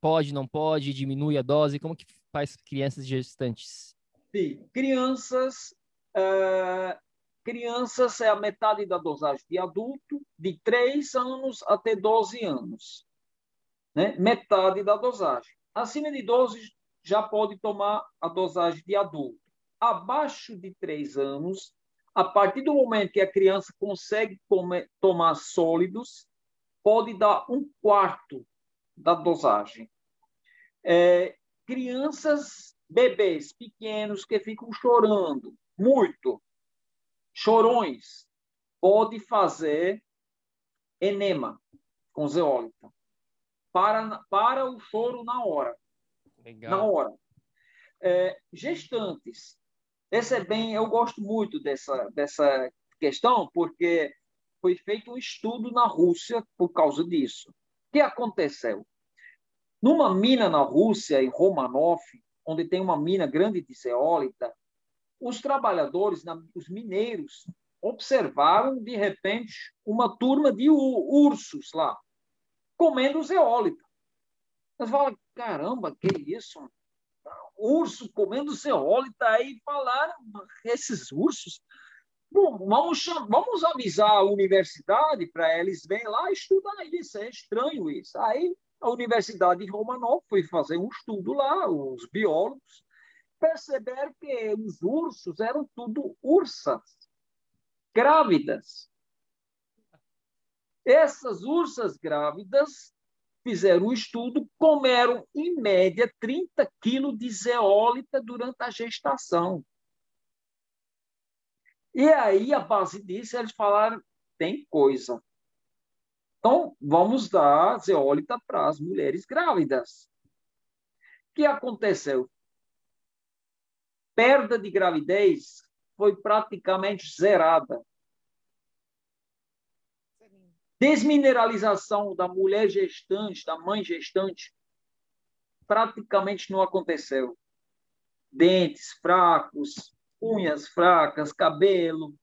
Pode, não pode? Diminui a dose? Como que faz crianças e gestantes? Sim, crianças. Uh, crianças é a metade da dosagem de adulto, de 3 anos até 12 anos. Né? Metade da dosagem. Acima de 12 já pode tomar a dosagem de adulto. Abaixo de 3 anos, a partir do momento que a criança consegue comer, tomar sólidos, pode dar um quarto da dosagem. É, crianças, bebês pequenos que ficam chorando muito, chorões, pode fazer enema com zeólita para, para o choro na hora. Legal. Na hora. É, gestantes. Esse é bem, eu gosto muito dessa, dessa questão, porque foi feito um estudo na Rússia por causa disso. O que aconteceu? Numa mina na Rússia, em Romanov, onde tem uma mina grande de zeólita, os trabalhadores, os mineiros, observaram, de repente, uma turma de ursos lá, comendo zeólita. Mas fala, caramba, que isso? Urso comendo zeólita. Aí falaram, esses ursos, Bom, vamos, vamos avisar a universidade para eles verem lá estudar isso. É estranho isso. Aí a Universidade de Romanov foi fazer um estudo lá, os biólogos perceberam que os ursos eram tudo ursas, grávidas. Essas ursas grávidas fizeram um estudo, comeram, em média, 30 quilos de zeólita durante a gestação. E aí, a base disso, eles falaram: tem coisa. Então, vamos dar zeólita para as mulheres grávidas. O que aconteceu? Perda de gravidez foi praticamente zerada. Desmineralização da mulher gestante, da mãe gestante, praticamente não aconteceu. Dentes fracos, unhas fracas, cabelo,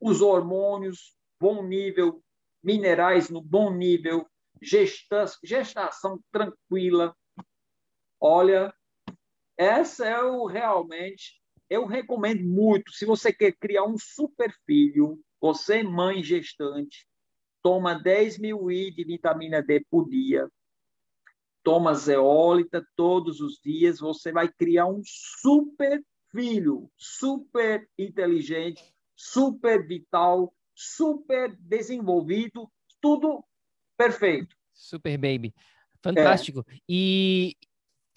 os hormônios, bom nível, minerais no bom nível, gestação, tranquila. Olha, essa é o realmente, eu recomendo muito, se você quer criar um super filho, você mãe gestante, toma 10 mil I de vitamina D por dia, toma zeólita todos os dias, você vai criar um super filho super inteligente, super vital, super desenvolvido, tudo perfeito. Super baby. Fantástico. É. E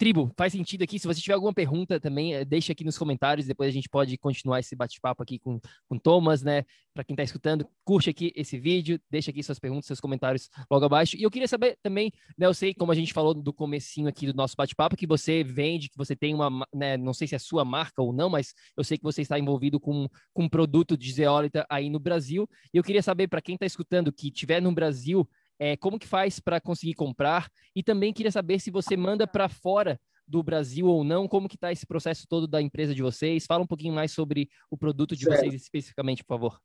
Tribo, faz sentido aqui. Se você tiver alguma pergunta também, eh, deixa aqui nos comentários. Depois a gente pode continuar esse bate-papo aqui com, com Thomas, né? Para quem está escutando, curte aqui esse vídeo, deixa aqui suas perguntas, seus comentários logo abaixo. E eu queria saber também, né? Eu sei, como a gente falou do comecinho aqui do nosso bate-papo, que você vende, que você tem uma, né? Não sei se é sua marca ou não, mas eu sei que você está envolvido com, com um produto de zeólita aí no Brasil. E eu queria saber, para quem está escutando, que estiver no Brasil, é, como que faz para conseguir comprar? E também queria saber se você manda para fora do Brasil ou não, como que está esse processo todo da empresa de vocês? Fala um pouquinho mais sobre o produto de certo. vocês especificamente, por favor.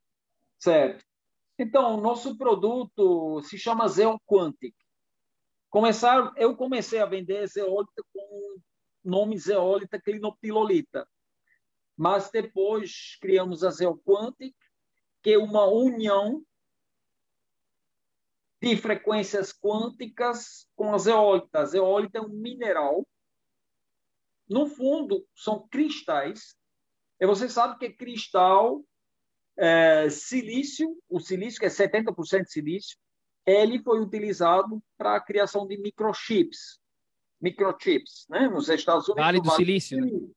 Certo. Então, nosso produto se chama Zeoquantic. Começar, eu comecei a vender zeólita com o nome zeólita clinoptilolita. Mas depois criamos a Zeoquantic, que é uma união de frequências quânticas com a zeólita. A zeólita é um mineral. No fundo, são cristais. E você sabe que cristal, é, silício, o silício, que é 70% silício, ele foi utilizado para a criação de microchips. Microchips, né? Nos Estados Unidos. Vale do vale silício. Né?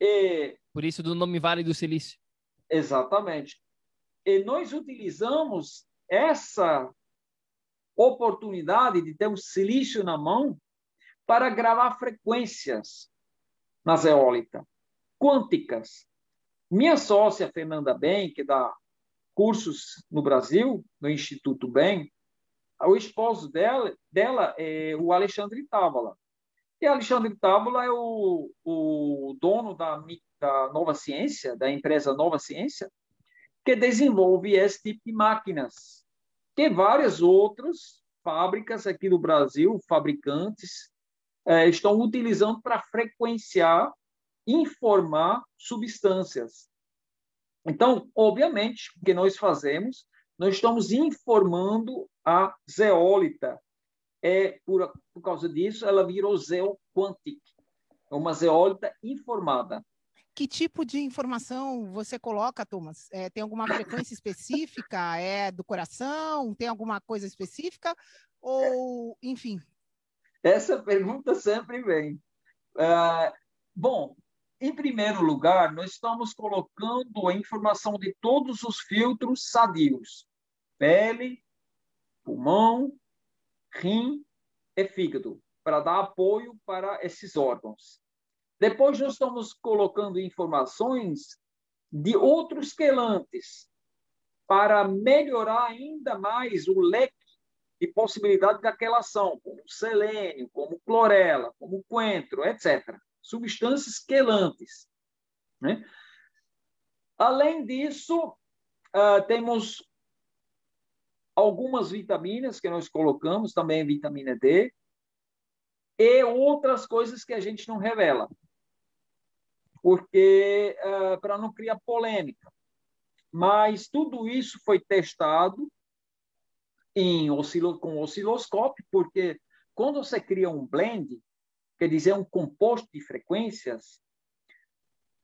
E... Por isso do nome Vale do Silício. Exatamente. E nós utilizamos essa oportunidade de ter um silício na mão para gravar frequências na zeólita, quânticas. Minha sócia, Fernanda Bem, que dá cursos no Brasil, no Instituto Bem, o esposo dela, dela é o Alexandre Távola. E Alexandre Távola é o, o dono da, da Nova Ciência, da empresa Nova Ciência, que desenvolve esse tipo de máquinas que várias outras fábricas aqui no Brasil, fabricantes, é, estão utilizando para frequenciar, informar substâncias. Então, obviamente, o que nós fazemos, nós estamos informando a zeólita. É, por, por causa disso, ela virou zeoquantic, é uma zeólita informada. Que tipo de informação você coloca, Thomas? É, tem alguma frequência específica? É do coração? Tem alguma coisa específica? Ou, enfim? Essa pergunta sempre vem. É, bom, em primeiro lugar, nós estamos colocando a informação de todos os filtros sadios: pele, pulmão, rim e fígado, para dar apoio para esses órgãos. Depois nós estamos colocando informações de outros quelantes para melhorar ainda mais o leque de possibilidade daquela ação, como selênio, como clorela, como coentro, etc. Substâncias quelantes. Né? Além disso, uh, temos algumas vitaminas que nós colocamos, também vitamina D, e outras coisas que a gente não revela. Porque uh, para não criar polêmica. Mas tudo isso foi testado em oscilo, com osciloscópio, porque quando você cria um blend, quer dizer, um composto de frequências,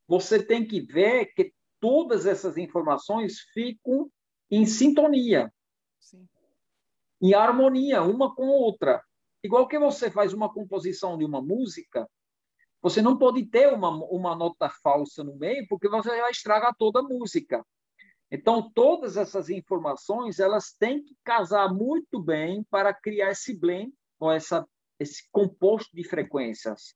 você tem que ver que todas essas informações ficam em sintonia, Sim. em harmonia, uma com a outra. Igual que você faz uma composição de uma música, você não pode ter uma, uma nota falsa no meio, porque você vai estragar toda a música. Então, todas essas informações, elas têm que casar muito bem para criar esse blend, ou essa, esse composto de frequências.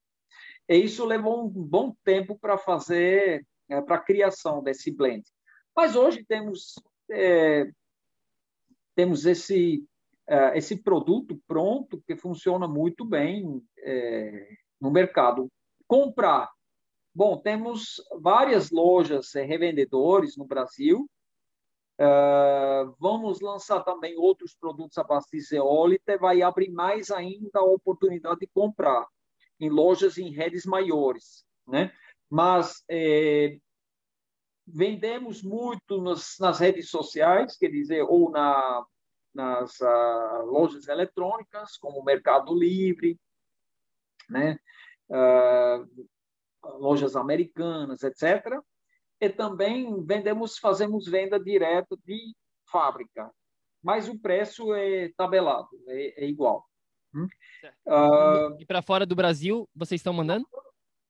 E isso levou um bom tempo para fazer, é, para a criação desse blend. Mas hoje temos, é, temos esse, é, esse produto pronto que funciona muito bem é, no mercado. Comprar. Bom, temos várias lojas, é, revendedores no Brasil, Uh, vamos lançar também outros produtos a base de zeólita, vai abrir mais ainda a oportunidade de comprar em lojas em redes maiores, né? Mas é, vendemos muito nas, redes sociais, quer dizer, ou na, nas uh, lojas eletrônicas, como Mercado Livre, né? Uh, lojas americanas, etc e também vendemos, fazemos venda direta de fábrica, mas o preço é tabelado, é, é igual. Uh, e para fora do Brasil, vocês estão mandando?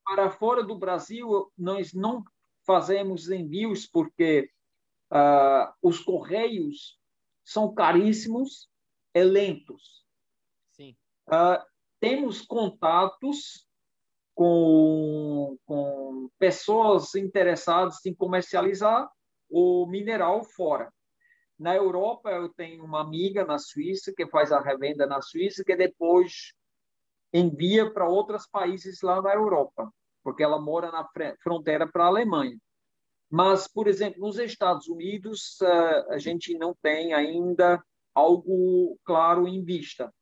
Para fora do Brasil, nós não fazemos envios porque uh, os correios são caríssimos e lentos. Sim. Uh, temos contatos com, com pessoas interessadas em comercializar o mineral fora. Na Europa, eu tenho uma amiga na Suíça que faz a revenda na Suíça, que depois envia para outros países lá na Europa, porque ela mora na fronteira para a Alemanha. Mas, por exemplo, nos Estados Unidos, eh, a gente não tem ainda algo claro em vista.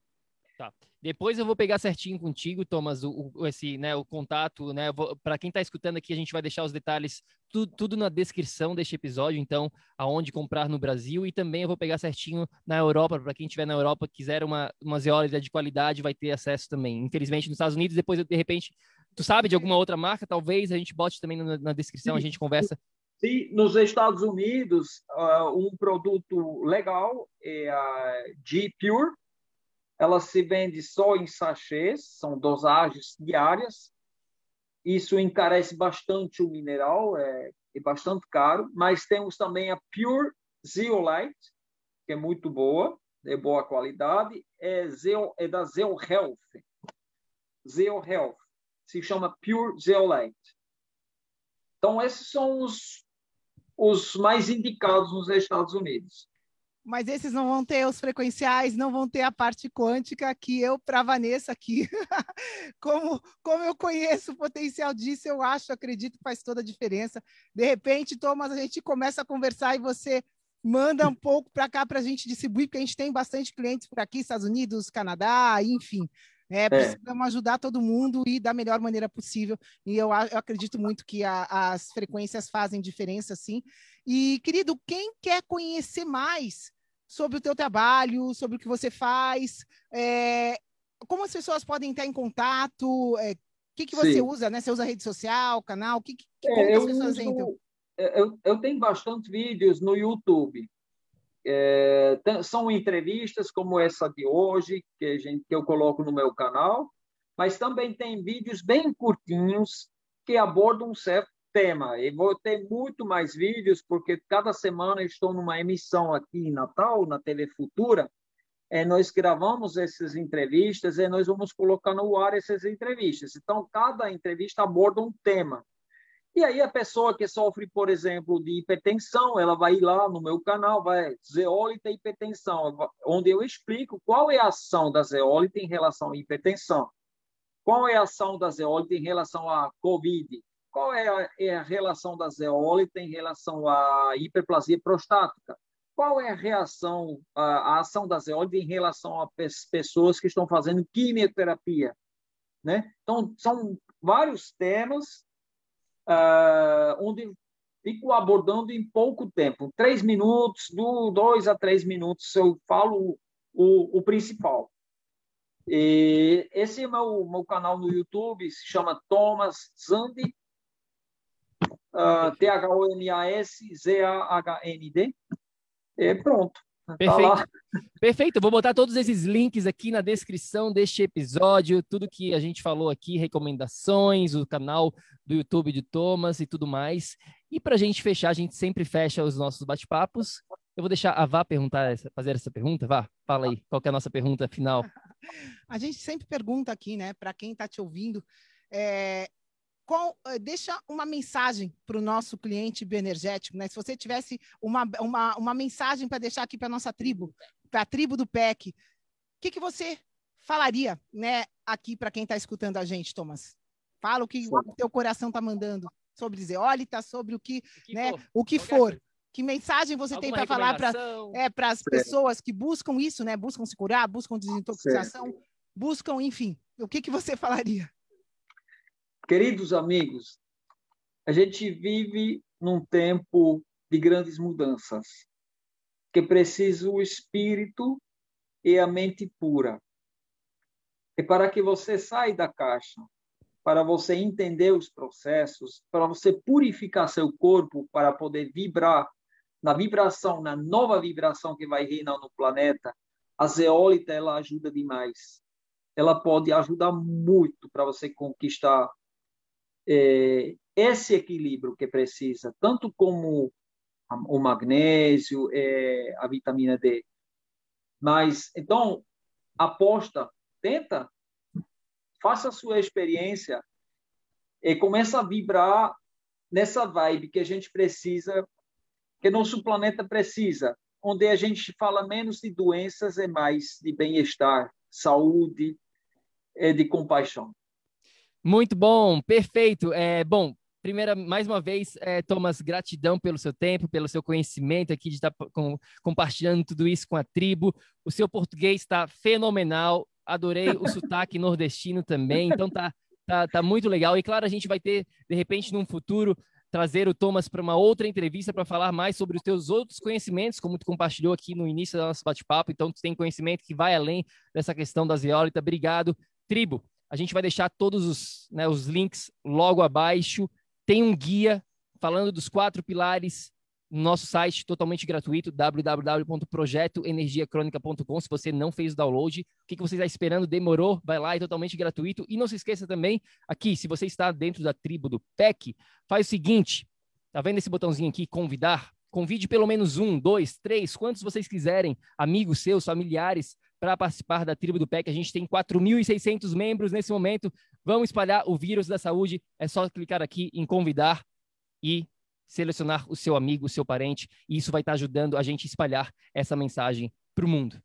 Tá. Depois eu vou pegar certinho contigo, Thomas, o, o esse, né, o contato, né? Para quem está escutando aqui, a gente vai deixar os detalhes tudo, tudo, na descrição deste episódio, então, aonde comprar no Brasil e também eu vou pegar certinho na Europa, para quem estiver na Europa quiser uma uma zeólita de qualidade, vai ter acesso também. Infelizmente nos Estados Unidos, depois de repente, tu sabe de alguma outra marca, talvez a gente bote também na, na descrição, a gente conversa. Sim, nos Estados Unidos, uh, um produto legal é a G-Pure, ela se vende só em sachês, são dosagens diárias. Isso encarece bastante o mineral, é, é bastante caro. Mas temos também a Pure Zeolite, que é muito boa, de boa qualidade, é, Zeo, é da Zeo Health. Zeo Health se chama Pure Zeolite. Então, esses são os, os mais indicados nos Estados Unidos mas esses não vão ter os frequenciais, não vão ter a parte quântica que eu, para Vanessa aqui, como, como eu conheço o potencial disso, eu acho, acredito que faz toda a diferença. De repente, Thomas, a gente começa a conversar e você manda um pouco para cá para a gente distribuir, porque a gente tem bastante clientes por aqui, Estados Unidos, Canadá, enfim. É, é. precisamos ajudar todo mundo e da melhor maneira possível. E eu, eu acredito muito que a, as frequências fazem diferença, sim. E, querido, quem quer conhecer mais sobre o teu trabalho, sobre o que você faz, é, como as pessoas podem entrar em contato, é, o que, que você sim. usa, né? Você usa rede social, canal, que, que, é, as pessoas uso, entram? É, eu, eu tenho bastante vídeos no YouTube. É, são entrevistas como essa de hoje, que, a gente, que eu coloco no meu canal, mas também tem vídeos bem curtinhos que abordam um certo tema. E vou ter muito mais vídeos, porque cada semana estou numa emissão aqui em Natal, na TV Futura, é, nós gravamos essas entrevistas e nós vamos colocar no ar essas entrevistas. Então, cada entrevista aborda um tema. E aí a pessoa que sofre, por exemplo, de hipertensão, ela vai ir lá no meu canal, vai zeólita hipertensão, onde eu explico qual é a ação da zeólita em relação à hipertensão, qual é a ação da zeólita em relação à COVID, qual é a, é a relação da zeólita em relação à hiperplasia prostática, qual é a reação, a, a ação da zeólita em relação a pessoas que estão fazendo quimioterapia, né? Então, são vários temas uh, onde fico abordando em pouco tempo, três minutos, do dois a três minutos, eu falo o, o principal. E esse é meu meu canal no YouTube, se chama Thomas Zandi, uh, T-H-O-M-A-S-Z-A-H-N-D. E pronto. Tá Perfeito. Tá Perfeito. Vou botar todos esses links aqui na descrição deste episódio, tudo que a gente falou aqui, recomendações, o canal do YouTube de Thomas e tudo mais. E para a gente fechar, a gente sempre fecha os nossos bate-papos. Eu vou deixar a Vá perguntar, fazer essa pergunta. Vá, fala aí, qual é a nossa pergunta final? A gente sempre pergunta aqui, né, para quem está te ouvindo, é, qual, eh, deixa uma mensagem para o nosso cliente bioenergético, né? Se você tivesse uma, uma, uma mensagem para deixar aqui para a nossa tribo, para a tribo do PEC, o que, que você falaria, né, aqui para quem está escutando a gente, Thomas? Fala o que o teu coração está mandando sobre zeólita, sobre o que, o que né, for. o que for. Que mensagem você Alguma tem para falar para é, as pessoas que buscam isso, né? Buscam se curar, buscam desintoxicação, certo. buscam, enfim. O que, que você falaria? Queridos amigos, a gente vive num tempo de grandes mudanças, que precisa o espírito e a mente pura. E para que você saia da caixa, para você entender os processos, para você purificar seu corpo, para poder vibrar na vibração, na nova vibração que vai reinar no planeta, a zeólita ela ajuda demais. Ela pode ajudar muito para você conquistar é, esse equilíbrio que precisa, tanto como o magnésio, é, a vitamina D. Mas, então, aposta, tenta, faça a sua experiência e começa a vibrar nessa vibe que a gente precisa, que nosso planeta precisa, onde a gente fala menos de doenças e mais de bem-estar, saúde e de compaixão. Muito bom, perfeito. É, bom, primeira, mais uma vez, é, Thomas, gratidão pelo seu tempo, pelo seu conhecimento aqui de estar com, compartilhando tudo isso com a tribo. O seu português está fenomenal. Adorei o sotaque nordestino também. Então tá, tá, tá muito legal. E claro, a gente vai ter, de repente, num futuro, trazer o Thomas para uma outra entrevista para falar mais sobre os teus outros conhecimentos, como tu compartilhou aqui no início do nosso bate-papo. Então, tu tem conhecimento que vai além dessa questão da zeólita. Obrigado, tribo. A gente vai deixar todos os, né, os links logo abaixo. Tem um guia falando dos quatro pilares no nosso site totalmente gratuito, www.projetoenergiacronica.com. Se você não fez o download, o que, que você está esperando? Demorou? Vai lá, é totalmente gratuito. E não se esqueça também, aqui, se você está dentro da tribo do PEC, faz o seguinte: tá vendo esse botãozinho aqui, convidar? Convide pelo menos um, dois, três, quantos vocês quiserem, amigos seus, familiares, para participar da tribo do PEC. A gente tem 4.600 membros nesse momento. Vamos espalhar o vírus da saúde. É só clicar aqui em convidar e selecionar o seu amigo, o seu parente. E isso vai estar ajudando a gente a espalhar essa mensagem para o mundo.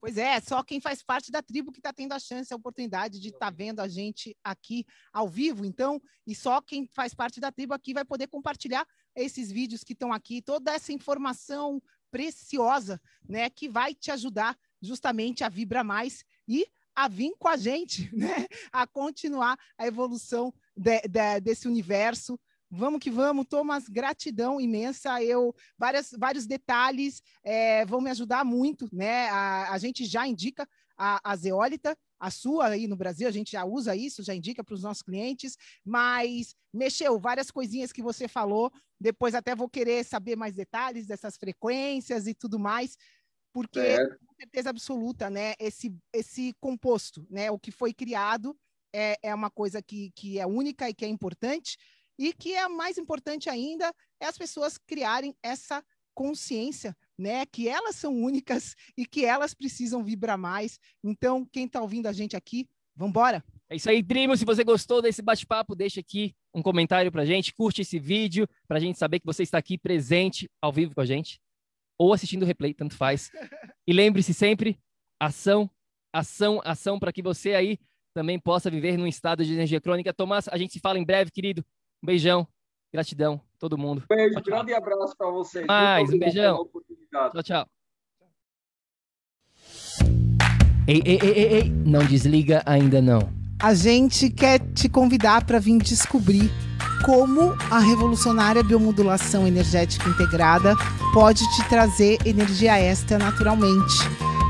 Pois é, só quem faz parte da tribo que está tendo a chance, a oportunidade de estar tá vendo a gente aqui ao vivo. Então, e só quem faz parte da tribo aqui vai poder compartilhar esses vídeos que estão aqui, toda essa informação preciosa, né, que vai te ajudar justamente a Vibra Mais e a vir com a gente, né? A continuar a evolução de, de, desse universo. Vamos que vamos, Thomas, gratidão imensa. Eu várias, vários detalhes é, vão me ajudar muito, né? A, a gente já indica a, a zeólita, a sua aí no Brasil, a gente já usa isso, já indica para os nossos clientes, mas mexeu várias coisinhas que você falou. Depois até vou querer saber mais detalhes dessas frequências e tudo mais porque é. com certeza absoluta, né, esse, esse composto, né, o que foi criado é, é uma coisa que, que é única e que é importante, e que é mais importante ainda é as pessoas criarem essa consciência, né, que elas são únicas e que elas precisam vibrar mais. Então, quem está ouvindo a gente aqui, vamos embora. É isso aí, Trimo. Se você gostou desse bate-papo, deixa aqui um comentário para gente, curte esse vídeo para a gente saber que você está aqui presente ao vivo com a gente ou assistindo o replay, tanto faz. E lembre-se sempre, ação, ação, ação, para que você aí também possa viver num estado de energia crônica. Tomás, a gente se fala em breve, querido. Um beijão, gratidão, todo mundo. Beijo, tchau, grande abraço para vocês. Mais, um beijão. Tchau, tchau. Ei, ei, ei, ei, ei, não desliga ainda não. A gente quer te convidar para vir descobrir como a revolucionária biomodulação energética integrada pode te trazer energia extra naturalmente,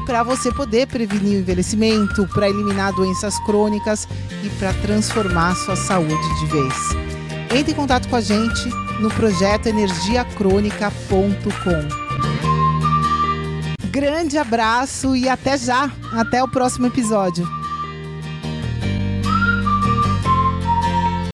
para você poder prevenir o envelhecimento, para eliminar doenças crônicas e para transformar sua saúde de vez. Entre em contato com a gente no projeto energiacrônica.com. Grande abraço e até já! Até o próximo episódio.